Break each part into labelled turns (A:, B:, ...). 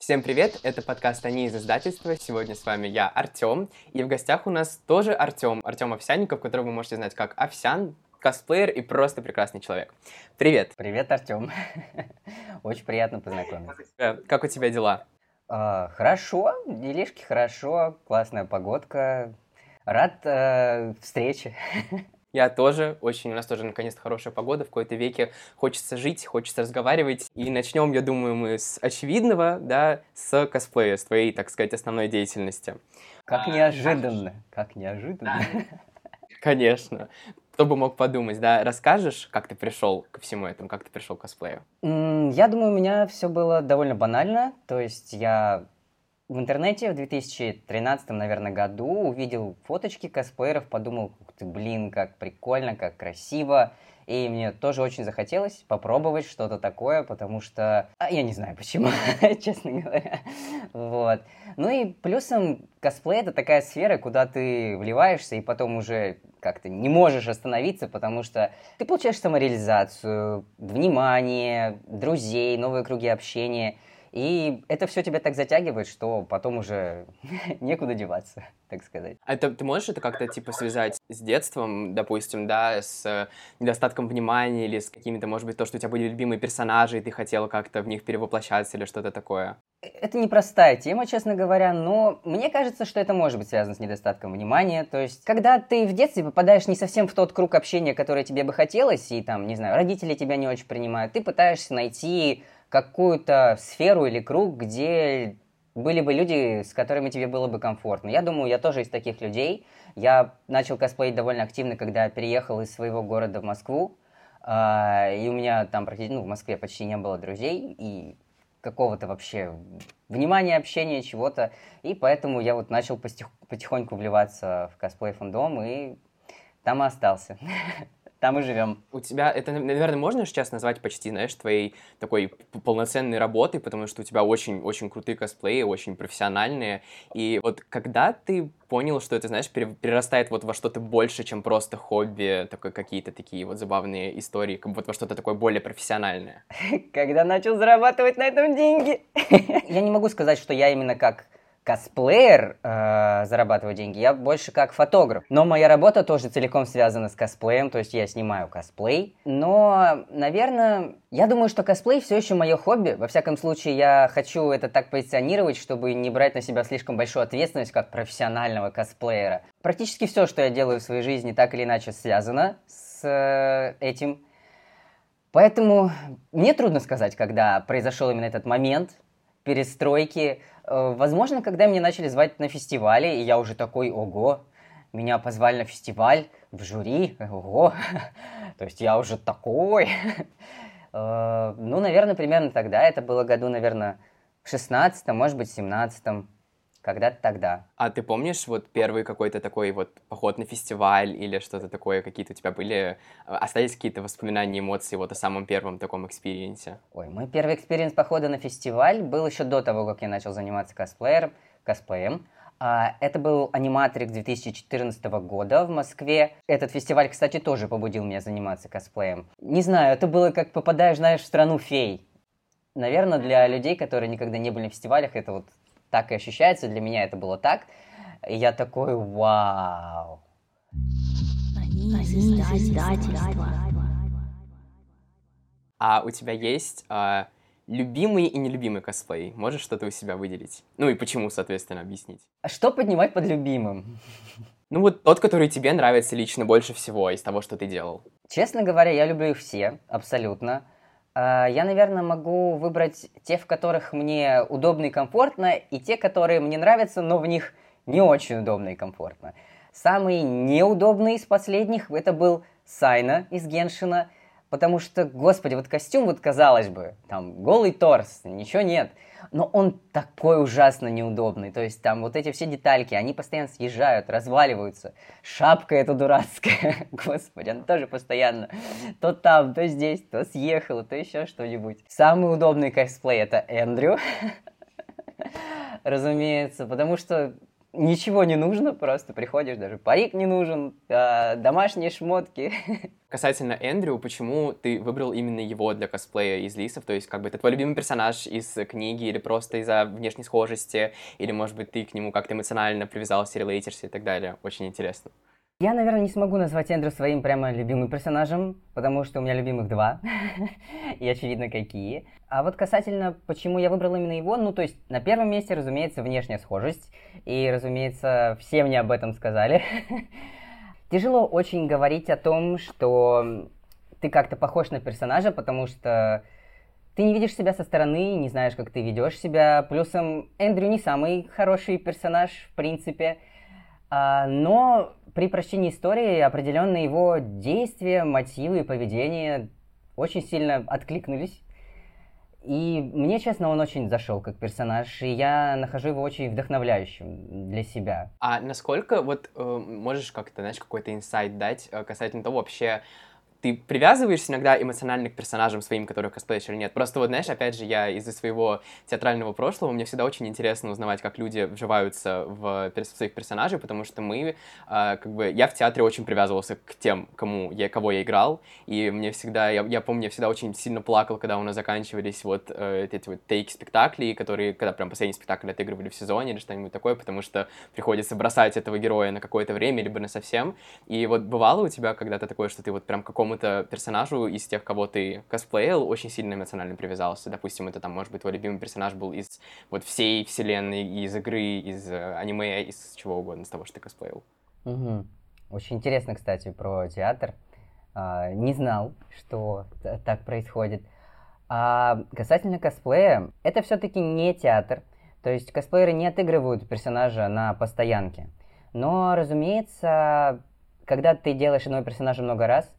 A: Всем привет, это подкаст «Они из издательства». Сегодня с вами я, Артем, и в гостях у нас тоже Артем, Артем Овсянников, которого вы можете знать как Овсян, косплеер и просто прекрасный человек. Привет.
B: Привет, Артем. Очень приятно познакомиться.
A: Как у тебя дела?
B: А, хорошо, делишки хорошо, классная погодка. Рад э, встрече.
A: Я тоже, очень, у нас тоже наконец-то хорошая погода, в какой-то веке хочется жить, хочется разговаривать. И начнем, я думаю, мы с очевидного, да, с косплея, с твоей, так сказать, основной деятельности.
B: Как неожиданно, как неожиданно.
A: Конечно. Кто бы мог подумать, да? Расскажешь, как ты пришел ко всему этому, как ты пришел к косплею?
B: Я думаю, у меня все было довольно банально. То есть я в интернете в 2013, наверное, году увидел фоточки косплееров, подумал, ух ты, блин, как прикольно, как красиво. И мне тоже очень захотелось попробовать что-то такое, потому что... А, я не знаю почему, честно говоря. Вот. Ну и плюсом косплей — это такая сфера, куда ты вливаешься и потом уже как-то не можешь остановиться, потому что ты получаешь самореализацию, внимание, друзей, новые круги общения — и это все тебя так затягивает, что потом уже некуда деваться, так сказать.
A: А это, ты можешь это как-то типа связать с детством, допустим, да, с недостатком внимания или с какими-то, может быть, то, что у тебя были любимые персонажи, и ты хотела как-то в них перевоплощаться или что-то такое?
B: Это непростая тема, честно говоря, но мне кажется, что это может быть связано с недостатком внимания. То есть, когда ты в детстве попадаешь не совсем в тот круг общения, который тебе бы хотелось, и там, не знаю, родители тебя не очень принимают, ты пытаешься найти какую-то сферу или круг, где были бы люди, с которыми тебе было бы комфортно. Я думаю, я тоже из таких людей. Я начал косплеить довольно активно, когда переехал из своего города в Москву. А, и у меня там практически, ну, в Москве почти не было друзей и какого-то вообще внимания, общения, чего-то. И поэтому я вот начал потихоньку вливаться в косплей фандом и там и остался. там и живем.
A: У тебя, это, наверное, можно сейчас назвать почти, знаешь, твоей такой полноценной работой, потому что у тебя очень-очень крутые косплеи, очень профессиональные. И вот когда ты понял, что это, знаешь, перерастает вот во что-то больше, чем просто хобби, такой какие-то такие вот забавные истории, как вот во что-то такое более профессиональное?
B: Когда начал зарабатывать на этом деньги. Я не могу сказать, что я именно как косплеер э, зарабатываю деньги, я больше как фотограф. Но моя работа тоже целиком связана с косплеем, то есть я снимаю косплей. Но, наверное, я думаю, что косплей все еще мое хобби. Во всяком случае, я хочу это так позиционировать, чтобы не брать на себя слишком большую ответственность как профессионального косплеера. Практически все, что я делаю в своей жизни, так или иначе связано с э, этим. Поэтому мне трудно сказать, когда произошел именно этот момент перестройки, Э, возможно, когда меня начали звать на фестивали, и я уже такой, ого, меня позвали на фестиваль в жюри, ого, то есть я уже такой. Э, ну, наверное, примерно тогда, это было году, наверное, в 16 может быть, в 17 когда-то тогда.
A: А ты помнишь вот первый какой-то такой вот поход на фестиваль или что-то такое, какие-то у тебя были, э, остались какие-то воспоминания, эмоции вот о самом первом таком experience е?
B: Ой, мой первый experience похода на фестиваль был еще до того, как я начал заниматься косплеером, косплеем. А, это был аниматрикс 2014 года в Москве. Этот фестиваль, кстати, тоже побудил меня заниматься косплеем. Не знаю, это было как попадаешь, знаешь, в страну фей. Наверное, для людей, которые никогда не были на фестивалях, это вот так и ощущается. Для меня это было так. И я такой, вау.
A: А у тебя есть а, любимый и нелюбимый косплей? Можешь что-то у себя выделить? Ну и почему, соответственно, объяснить?
B: А что поднимать под любимым?
A: Ну вот тот, который тебе нравится лично больше всего из того, что ты делал.
B: Честно говоря, я люблю их все, абсолютно. А, я, наверное, могу выбрать те, в которых мне удобно и комфортно, и те, которые мне нравятся, но в них не очень удобно и комфортно. Самый неудобный из последних это был Сайна из Геншина, потому что, господи, вот костюм, вот казалось бы, там голый торс, ничего нет – но он такой ужасно неудобный. То есть там вот эти все детальки, они постоянно съезжают, разваливаются. Шапка эта дурацкая, господи, она тоже постоянно то там, то здесь, то съехала, то еще что-нибудь. Самый удобный косплей это Эндрю, разумеется, потому что Ничего не нужно, просто приходишь, даже парик не нужен, а, домашние шмотки.
A: Касательно Эндрю, почему ты выбрал именно его для косплея из Лисов? То есть, как бы, это твой любимый персонаж из книги, или просто из-за внешней схожести, или, может быть, ты к нему как-то эмоционально привязался, релейтишься и так далее? Очень интересно.
B: Я, наверное, не смогу назвать Эндрю своим прямо любимым персонажем, потому что у меня любимых два, и очевидно какие. А вот касательно, почему я выбрал именно его, ну, то есть, на первом месте, разумеется, внешняя схожесть, и, разумеется, все мне об этом сказали. Тяжело очень говорить о том, что ты как-то похож на персонажа, потому что ты не видишь себя со стороны, не знаешь, как ты ведешь себя. Плюсом Эндрю не самый хороший персонаж, в принципе. А, но при прочтении истории определенно его действия, мотивы и поведение очень сильно откликнулись. И мне, честно, он очень зашел как персонаж, и я нахожу его очень вдохновляющим для себя.
A: А насколько, вот, э, можешь как-то, знаешь, какой-то инсайт дать э, касательно того вообще, ты привязываешься иногда эмоционально к персонажам своим, которых косплеишь или нет. Просто вот, знаешь, опять же, я из-за своего театрального прошлого, мне всегда очень интересно узнавать, как люди вживаются в, в своих персонажей, потому что мы, э, как бы, я в театре очень привязывался к тем, кому я, кого я играл, и мне всегда, я, я помню, я всегда очень сильно плакал, когда у нас заканчивались вот э, эти вот тейк-спектакли, которые, когда прям последний спектакль отыгрывали в сезоне или что-нибудь такое, потому что приходится бросать этого героя на какое-то время, либо на совсем. И вот бывало у тебя когда-то такое, что ты вот прям какому какому-то персонажу из тех, кого ты косплеил, очень сильно эмоционально привязался. Допустим, это там, может быть, твой любимый персонаж был из вот всей вселенной, из игры, из э, аниме, из чего угодно, из того, что ты косплеил.
B: Угу. Очень интересно, кстати, про театр. А, не знал, что так происходит. А касательно косплея, это все-таки не театр. То есть косплееры не отыгрывают персонажа на постоянке. Но, разумеется, когда ты делаешь одного персонажа много раз,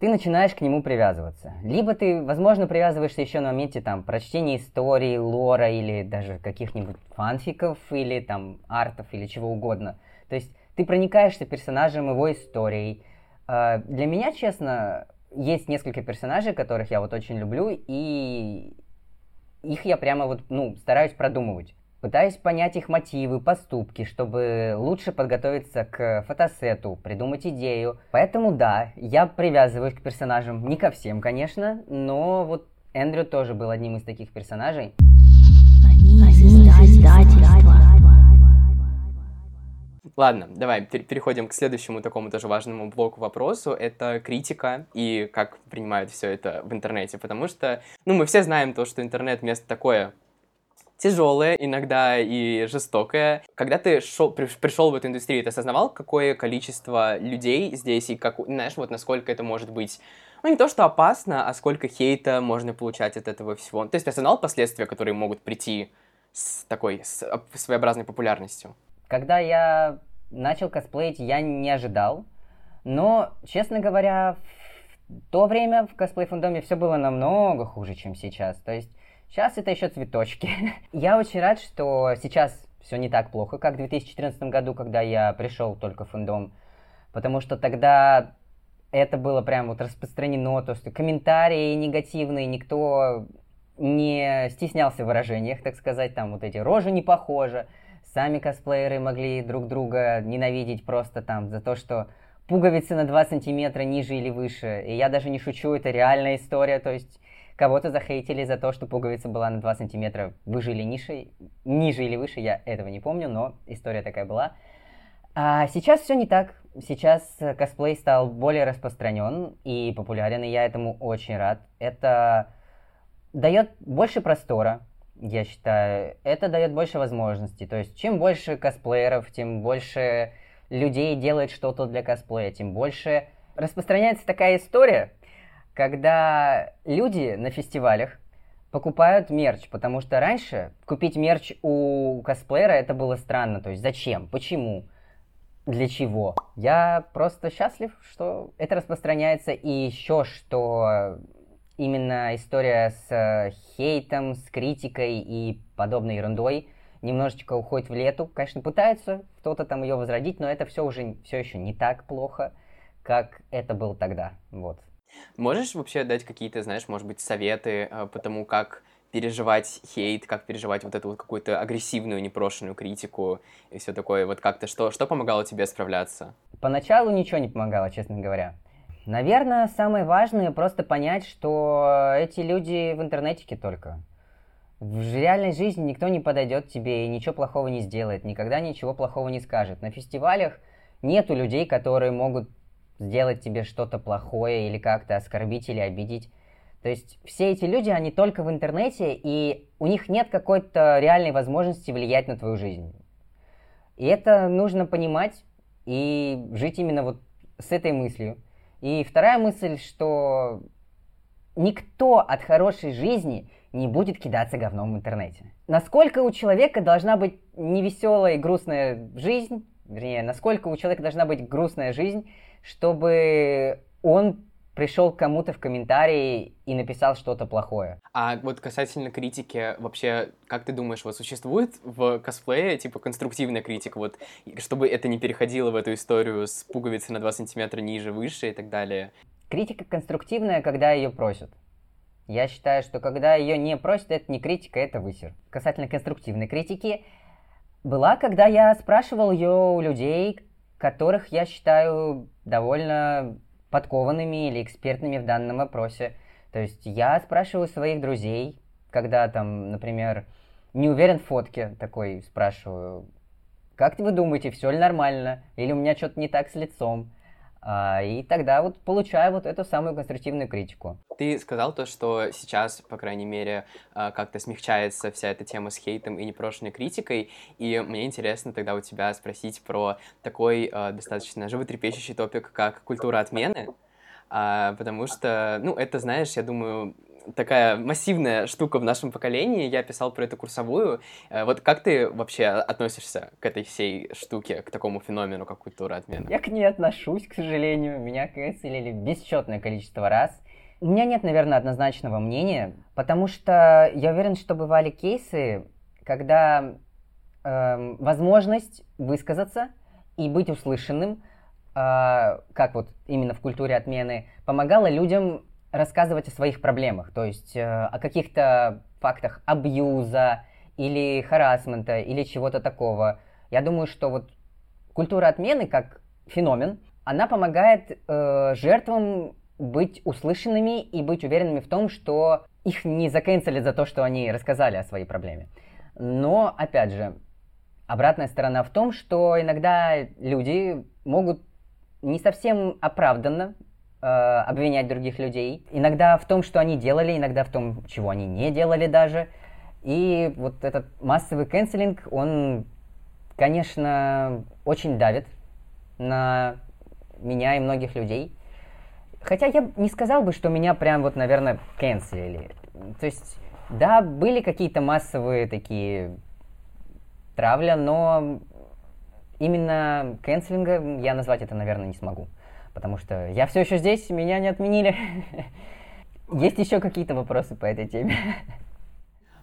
B: ты начинаешь к нему привязываться. Либо ты, возможно, привязываешься еще на моменте там прочтения истории, лора или даже каких-нибудь фанфиков или там артов или чего угодно. То есть ты проникаешься персонажем, его историей. А, для меня, честно, есть несколько персонажей, которых я вот очень люблю, и их я прямо вот, ну, стараюсь продумывать. Пытаюсь понять их мотивы, поступки, чтобы лучше подготовиться к фотосету, придумать идею. Поэтому да, я привязываюсь к персонажам. Не ко всем, конечно, но вот Эндрю тоже был одним из таких персонажей.
A: Ладно, давай переходим к следующему такому тоже важному блоку вопросу. Это критика и как принимают все это в интернете. Потому что, ну, мы все знаем то, что интернет место такое тяжелая, иногда и жестокая. Когда ты шел, пришел в эту индустрию, ты осознавал, какое количество людей здесь и как, знаешь, вот насколько это может быть ну, не то, что опасно, а сколько хейта можно получать от этого всего. То есть ты осознал последствия, которые могут прийти с такой с своеобразной популярностью?
B: Когда я начал косплеить, я не ожидал. Но, честно говоря, в то время в косплей-фандоме все было намного хуже, чем сейчас. То есть Сейчас это еще цветочки. я очень рад, что сейчас все не так плохо, как в 2014 году, когда я пришел только в фэндом. Потому что тогда это было прям вот распространено, то, что комментарии негативные, никто не стеснялся в выражениях, так сказать, там вот эти рожи не похожи. Сами косплееры могли друг друга ненавидеть просто там за то, что пуговицы на 2 сантиметра ниже или выше. И я даже не шучу, это реальная история, то есть Кого-то захейтили за то, что пуговица была на 2 сантиметра выше или ниже, ниже или выше, я этого не помню, но история такая была. А сейчас все не так. Сейчас косплей стал более распространен и популярен, и я этому очень рад. Это дает больше простора, я считаю. Это дает больше возможностей. То есть, чем больше косплееров, тем больше людей делает что-то для косплея, тем больше распространяется такая история, когда люди на фестивалях покупают мерч, потому что раньше купить мерч у косплеера это было странно. То есть зачем? Почему? Для чего? Я просто счастлив, что это распространяется. И еще что именно история с э, хейтом, с критикой и подобной ерундой немножечко уходит в лету. Конечно, пытаются кто-то там ее возродить, но это все уже все еще не так плохо, как это было тогда. Вот.
A: Можешь вообще дать какие-то, знаешь, может быть, советы э, по тому, как переживать хейт, как переживать вот эту вот какую-то агрессивную, непрошенную критику и все такое. Вот как-то что, что помогало тебе справляться?
B: Поначалу ничего не помогало, честно говоря. Наверное, самое важное просто понять, что эти люди в интернетике только. В реальной жизни никто не подойдет тебе и ничего плохого не сделает, никогда ничего плохого не скажет. На фестивалях нету людей, которые могут сделать тебе что-то плохое или как-то оскорбить или обидеть. То есть все эти люди, они только в интернете, и у них нет какой-то реальной возможности влиять на твою жизнь. И это нужно понимать и жить именно вот с этой мыслью. И вторая мысль, что никто от хорошей жизни не будет кидаться говном в интернете. Насколько у человека должна быть невеселая и грустная жизнь, вернее, насколько у человека должна быть грустная жизнь, чтобы он пришел к кому-то в комментарии и написал что-то плохое.
A: А вот касательно критики, вообще, как ты думаешь, вот существует в косплее, типа, конструктивная критика, вот, чтобы это не переходило в эту историю с пуговицей на 2 сантиметра ниже, выше и так далее?
B: Критика конструктивная, когда ее просят. Я считаю, что когда ее не просят, это не критика, это высер. Касательно конструктивной критики, была, когда я спрашивал ее у людей, которых я считаю довольно подкованными или экспертными в данном вопросе. То есть я спрашиваю своих друзей, когда там, например, не уверен в фотке, такой спрашиваю, как вы думаете, все ли нормально? Или у меня что-то не так с лицом? А, и тогда вот получаю вот эту самую конструктивную критику.
A: Ты сказал то, что сейчас, по крайней мере, а, как-то смягчается вся эта тема с хейтом и непрошенной критикой, и мне интересно тогда у тебя спросить про такой а, достаточно животрепещущий топик, как культура отмены, потому что, ну, это, знаешь, я думаю, такая массивная штука в нашем поколении. Я писал про эту курсовую. Э, вот как ты вообще относишься к этой всей штуке, к такому феномену, как культура отмены?
B: Я к ней отношусь, к сожалению. Меня канцелили бесчетное количество раз. У меня нет, наверное, однозначного мнения, потому что я уверен, что бывали кейсы, когда э, возможность высказаться и быть услышанным, э, как вот именно в культуре отмены, помогала людям рассказывать о своих проблемах, то есть э, о каких-то фактах абьюза или харасмента или чего-то такого. Я думаю, что вот культура отмены как феномен, она помогает э, жертвам быть услышанными и быть уверенными в том, что их не заканцелят за то, что они рассказали о своей проблеме. Но, опять же, обратная сторона в том, что иногда люди могут не совсем оправданно обвинять других людей. Иногда в том, что они делали, иногда в том, чего они не делали даже. И вот этот массовый канцелинг, он, конечно, очень давит на меня и многих людей. Хотя я не сказал бы, что меня прям вот, наверное, канцелили. То есть, да, были какие-то массовые такие травля, но именно канцелинга я назвать это, наверное, не смогу потому что я все еще здесь, меня не отменили. Есть еще какие-то вопросы по этой теме?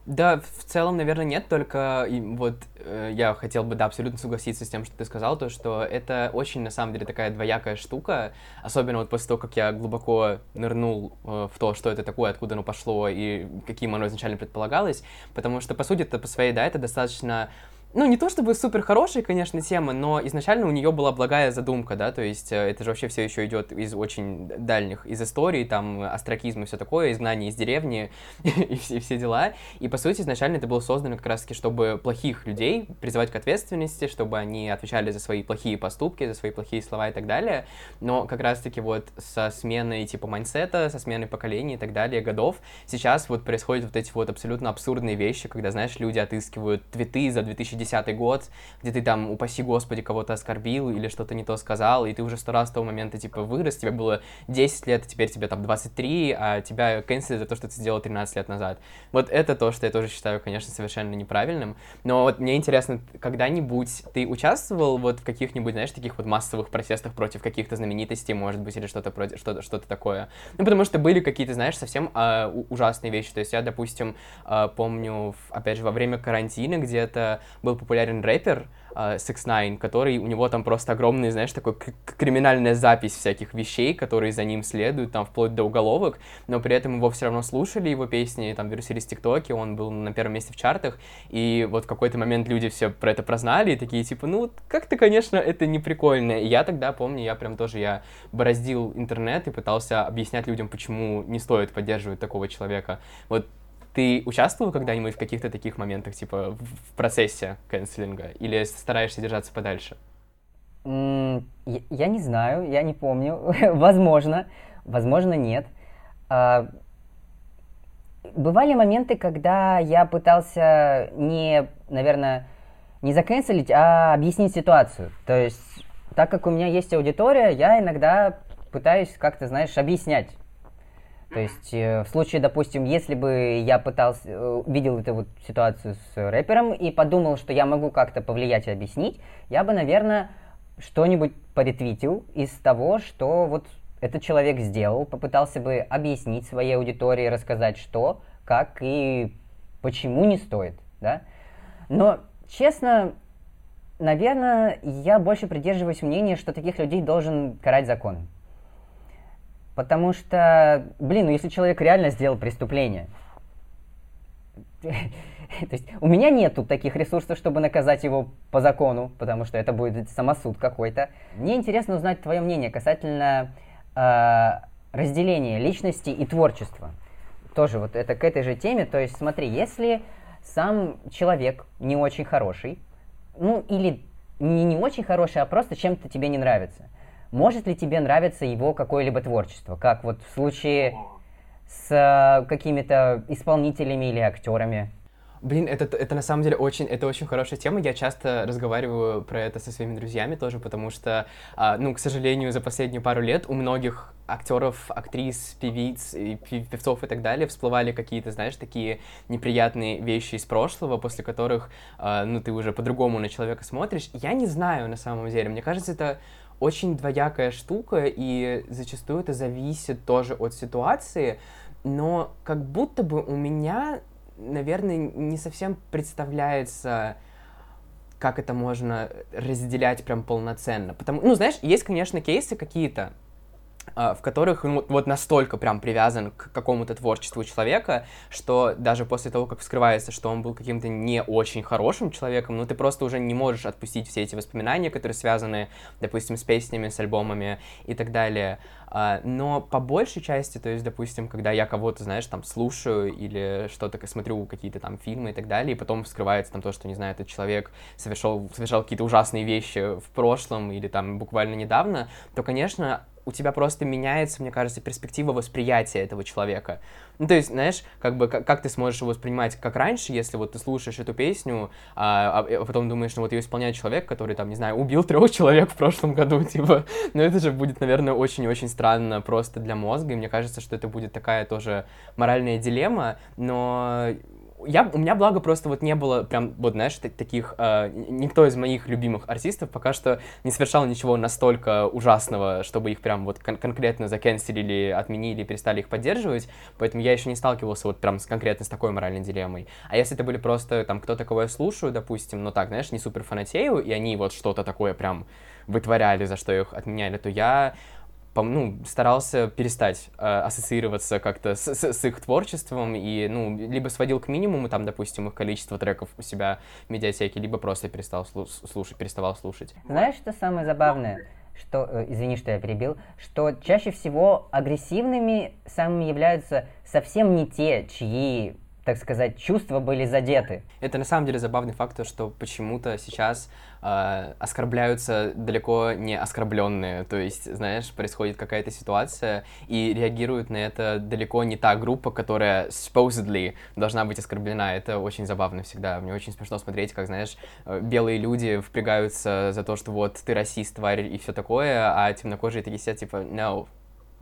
A: Да, в целом, наверное, нет, только вот э, я хотел бы, да, абсолютно согласиться с тем, что ты сказал, то, что это очень, на самом деле, такая двоякая штука, особенно вот после того, как я глубоко нырнул э, в то, что это такое, откуда оно пошло и каким оно изначально предполагалось, потому что, по сути, это по своей, да, это достаточно ну, не то чтобы супер хорошая, конечно, тема, но изначально у нее была благая задумка, да, то есть э, это же вообще все еще идет из очень дальних, из истории, там, астракизм и все такое, изгнание из деревни и все, все дела. И, по сути, изначально это было создано как раз-таки, чтобы плохих людей призывать к ответственности, чтобы они отвечали за свои плохие поступки, за свои плохие слова и так далее. Но как раз-таки вот со сменой типа майнсета, со сменой поколений и так далее, годов, сейчас вот происходят вот эти вот абсолютно абсурдные вещи, когда, знаешь, люди отыскивают твиты за 2010 2010 год, где ты там, упаси господи, кого-то оскорбил или что-то не то сказал, и ты уже сто раз с того момента, типа, вырос, тебе было 10 лет, а теперь тебе там 23, а тебя канцелят за то, что ты сделал 13 лет назад. Вот это то, что я тоже считаю, конечно, совершенно неправильным. Но вот мне интересно, когда-нибудь ты участвовал вот в каких-нибудь, знаешь, таких вот массовых протестах против каких-то знаменитостей, может быть, или что-то против, что-то, что-то такое? Ну, потому что были какие-то, знаешь, совсем э, ужасные вещи. То есть я, допустим, э, помню, опять же, во время карантина где-то был был популярен рэпер, uh, 6 ix который, у него там просто огромный, знаешь, такой криминальная запись всяких вещей, которые за ним следуют, там, вплоть до уголовок, но при этом его все равно слушали, его песни, там, вирусились в ТикТоке, он был на первом месте в чартах, и вот в какой-то момент люди все про это прознали, и такие, типа, ну, как-то, конечно, это не прикольно. И я тогда, помню, я прям тоже, я бороздил интернет и пытался объяснять людям, почему не стоит поддерживать такого человека. Вот ты участвовал когда-нибудь в каких-то таких моментах, типа в процессе канцелинга, или стараешься держаться подальше?
B: я, не знаю, я не помню. возможно, возможно, нет. А, бывали моменты, когда я пытался не, наверное, не заканцелить, а объяснить ситуацию. То есть, так как у меня есть аудитория, я иногда пытаюсь как-то, знаешь, объяснять то есть э, в случае, допустим, если бы я пытался, э, видел эту вот ситуацию с рэпером и подумал, что я могу как-то повлиять и объяснить, я бы, наверное, что-нибудь поретвитил из того, что вот этот человек сделал, попытался бы объяснить своей аудитории, рассказать, что, как и почему не стоит, да. Но, честно, наверное, я больше придерживаюсь мнения, что таких людей должен карать закон. Потому что, блин, ну если человек реально сделал преступление, то есть у меня нету таких ресурсов, чтобы наказать его по закону, потому что это будет самосуд какой-то. Мне интересно узнать твое мнение касательно э, разделения личности и творчества. Тоже вот это к этой же теме. То есть смотри, если сам человек не очень хороший, ну или не не очень хороший, а просто чем-то тебе не нравится, может ли тебе нравиться его какое-либо творчество, как вот в случае с э, какими-то исполнителями или актерами?
A: Блин, это, это на самом деле очень, это очень хорошая тема. Я часто разговариваю про это со своими друзьями тоже, потому что, а, ну, к сожалению, за последнюю пару лет у многих актеров, актрис, певиц, и певцов и так далее всплывали какие-то, знаешь, такие неприятные вещи из прошлого, после которых, а, ну, ты уже по-другому на человека смотришь. Я не знаю на самом деле. Мне кажется, это очень двоякая штука, и зачастую это зависит тоже от ситуации, но как будто бы у меня, наверное, не совсем представляется, как это можно разделять прям полноценно. Потому, ну, знаешь, есть, конечно, кейсы какие-то, в которых ну, вот настолько прям привязан к какому-то творчеству человека, что даже после того, как вскрывается, что он был каким-то не очень хорошим человеком, ну ты просто уже не можешь отпустить все эти воспоминания, которые связаны, допустим, с песнями, с альбомами и так далее. А, но по большей части, то есть, допустим, когда я кого-то, знаешь, там слушаю или что-то смотрю, какие-то там фильмы и так далее, и потом вскрывается там то, что, не знаю, этот человек совершал, совершал какие-то ужасные вещи в прошлом или там буквально недавно, то, конечно, у тебя просто меняется, мне кажется, перспектива восприятия этого человека. Ну, то есть, знаешь, как бы, как, как ты сможешь его воспринимать как раньше, если вот ты слушаешь эту песню, а, а, а потом думаешь, ну, вот ее исполняет человек, который, там, не знаю, убил трех человек в прошлом году, типа, ну, это же будет, наверное, очень-очень странно просто для мозга, и мне кажется, что это будет такая тоже моральная дилемма, но я, у меня, благо, просто вот не было прям, вот, знаешь, таких, э, никто из моих любимых артистов пока что не совершал ничего настолько ужасного, чтобы их прям вот кон- конкретно заканцелили, отменили, перестали их поддерживать, поэтому я еще не сталкивался вот прям с, конкретно с такой моральной дилеммой. А если это были просто там кто-то, кого я слушаю, допустим, ну так, знаешь, не супер фанатею, и они вот что-то такое прям вытворяли, за что их отменяли, то я ну, старался перестать э, ассоциироваться как-то с, с, с их творчеством и, ну, либо сводил к минимуму, там, допустим, их количество треков у себя в медиатеке, либо просто перестал слушать, переставал слушать.
B: Знаешь, что самое забавное? Что, э, извини, что я перебил, что чаще всего агрессивными самыми являются совсем не те, чьи так сказать, чувства были задеты.
A: Это на самом деле забавный факт, что почему-то сейчас э, оскорбляются далеко не оскорбленные. То есть, знаешь, происходит какая-то ситуация, и реагирует на это далеко не та группа, которая supposedly должна быть оскорблена. Это очень забавно всегда. Мне очень смешно смотреть, как, знаешь, э, белые люди впрягаются за то, что вот ты расист, тварь и все такое, а темнокожие такие сидят типа, no,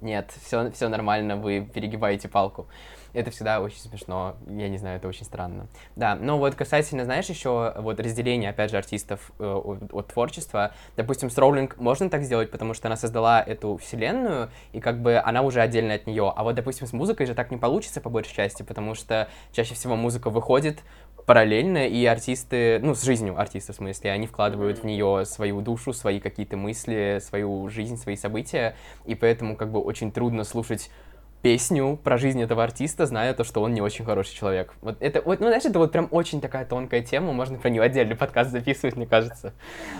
A: нет, все, все нормально, вы перегибаете палку. Это всегда очень смешно, я не знаю, это очень странно. Да, но вот касательно, знаешь, еще вот разделения, опять же, артистов э, от, от творчества, допустим, с Роулинг можно так сделать, потому что она создала эту вселенную, и как бы она уже отдельно от нее. А вот, допустим, с музыкой же так не получится по большей части, потому что чаще всего музыка выходит, параллельно, и артисты, ну, с жизнью артиста, в смысле, они вкладывают в нее свою душу, свои какие-то мысли, свою жизнь, свои события, и поэтому как бы очень трудно слушать песню про жизнь этого артиста, зная то, что он не очень хороший человек. Вот это, вот, ну, знаешь, это вот прям очень такая тонкая тема, можно про нее отдельный подкаст записывать, мне кажется.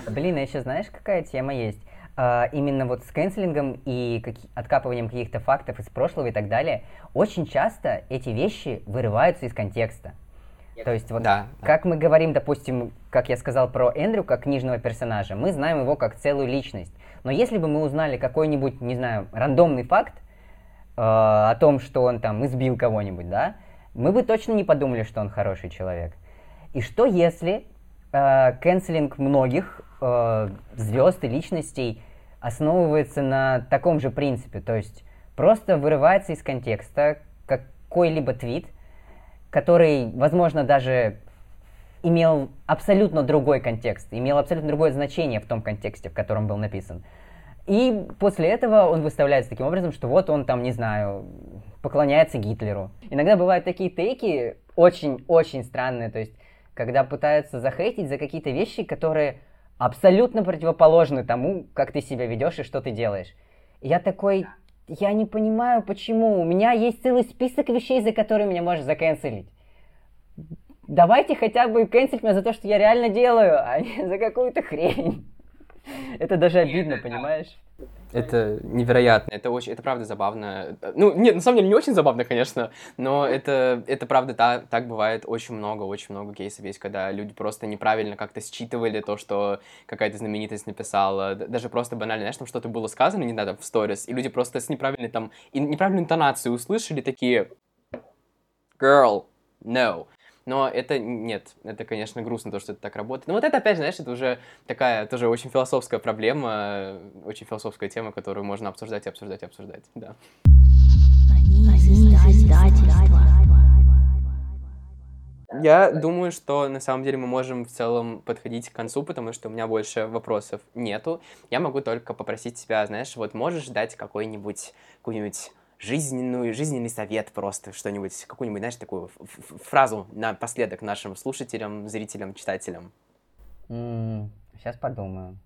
B: Блин, а еще знаешь, какая тема есть? Uh, именно вот с кэнселингом и как... откапыванием каких-то фактов из прошлого и так далее, очень часто эти вещи вырываются из контекста. То есть вот да, как да. мы говорим, допустим, как я сказал про Эндрю, как книжного персонажа, мы знаем его как целую личность. Но если бы мы узнали какой-нибудь, не знаю, рандомный факт, о том, что он там избил кого-нибудь, да, мы бы точно не подумали, что он хороший человек. И что если э, канцелинг многих э, звезд и личностей основывается на таком же принципе, то есть просто вырывается из контекста какой-либо твит, который, возможно, даже имел абсолютно другой контекст, имел абсолютно другое значение в том контексте, в котором был написан. И после этого он выставляется таким образом, что вот он там, не знаю, поклоняется Гитлеру. Иногда бывают такие тейки очень-очень странные, то есть когда пытаются захейтить за какие-то вещи, которые абсолютно противоположны тому, как ты себя ведешь и что ты делаешь. И я такой, я не понимаю, почему. У меня есть целый список вещей, за которые меня можешь заканцелить. Давайте хотя бы канцелить меня за то, что я реально делаю, а не за какую-то хрень. Это даже обидно, понимаешь?
A: Это невероятно, это очень, это правда забавно. Ну, нет, на самом деле не очень забавно, конечно, но это, это правда так, так бывает очень много, очень много кейсов есть, когда люди просто неправильно как-то считывали то, что какая-то знаменитость написала, даже просто банально, знаешь, там что-то было сказано, не надо, в сторис, и люди просто с неправильной там, неправильной интонацией услышали такие girl, no. Но это нет, это, конечно, грустно, то, что это так работает. Но вот это, опять же, знаешь, это уже такая тоже очень философская проблема, очень философская тема, которую можно обсуждать и обсуждать и обсуждать, да. Я думаю, что на самом деле мы можем в целом подходить к концу, потому что у меня больше вопросов нету. Я могу только попросить тебя, знаешь, вот можешь дать какой-нибудь, какую-нибудь жизненную, жизненный совет просто, что-нибудь, какую-нибудь, знаешь, такую фразу напоследок нашим слушателям, зрителям, читателям?
B: Mm, сейчас подумаю.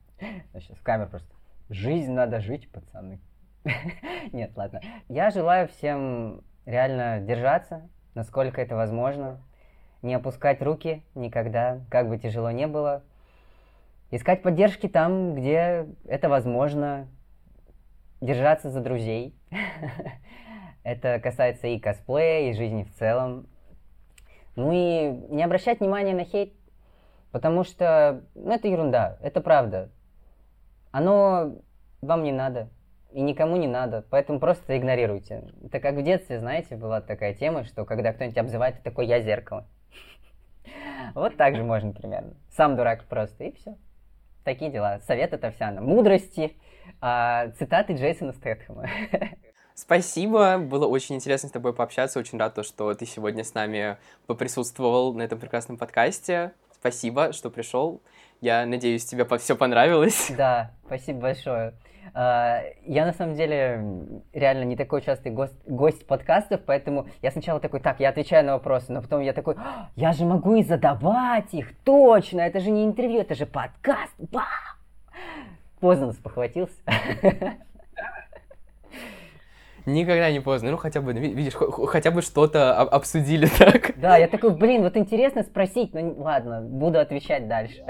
B: Сейчас камера просто. Жизнь надо жить, пацаны. Нет, ладно. Я желаю всем реально держаться, насколько это возможно. Не опускать руки никогда, как бы тяжело не было. Искать поддержки там, где это возможно, держаться за друзей. Это касается и косплея, и жизни в целом. Ну и не обращать внимания на хейт, потому что ну, это ерунда, это правда. Оно вам не надо, и никому не надо, поэтому просто игнорируйте. Это как в детстве, знаете, была такая тема, что когда кто-нибудь обзывает, ты такой «я зеркало». Вот так же можно примерно. Сам дурак просто, и все. Такие дела. Совет это вся на мудрости, а, цитаты Джейсона Стэтхэма.
A: Спасибо, было очень интересно с тобой пообщаться, очень рад, то, что ты сегодня с нами поприсутствовал на этом прекрасном подкасте. Спасибо, что пришел. Я надеюсь, тебе все понравилось.
B: Да, спасибо большое. А, я на самом деле реально не такой частый гость, гость подкастов, поэтому я сначала такой, так, я отвечаю на вопросы, но потом я такой, «А, я же могу и задавать их, точно, это же не интервью, это же подкаст, ба! Поздно спохватился.
A: Никогда не поздно. Ну, хотя бы, видишь, хотя бы что-то обсудили так.
B: Да, я такой, блин, вот интересно спросить, но ладно, буду отвечать дальше.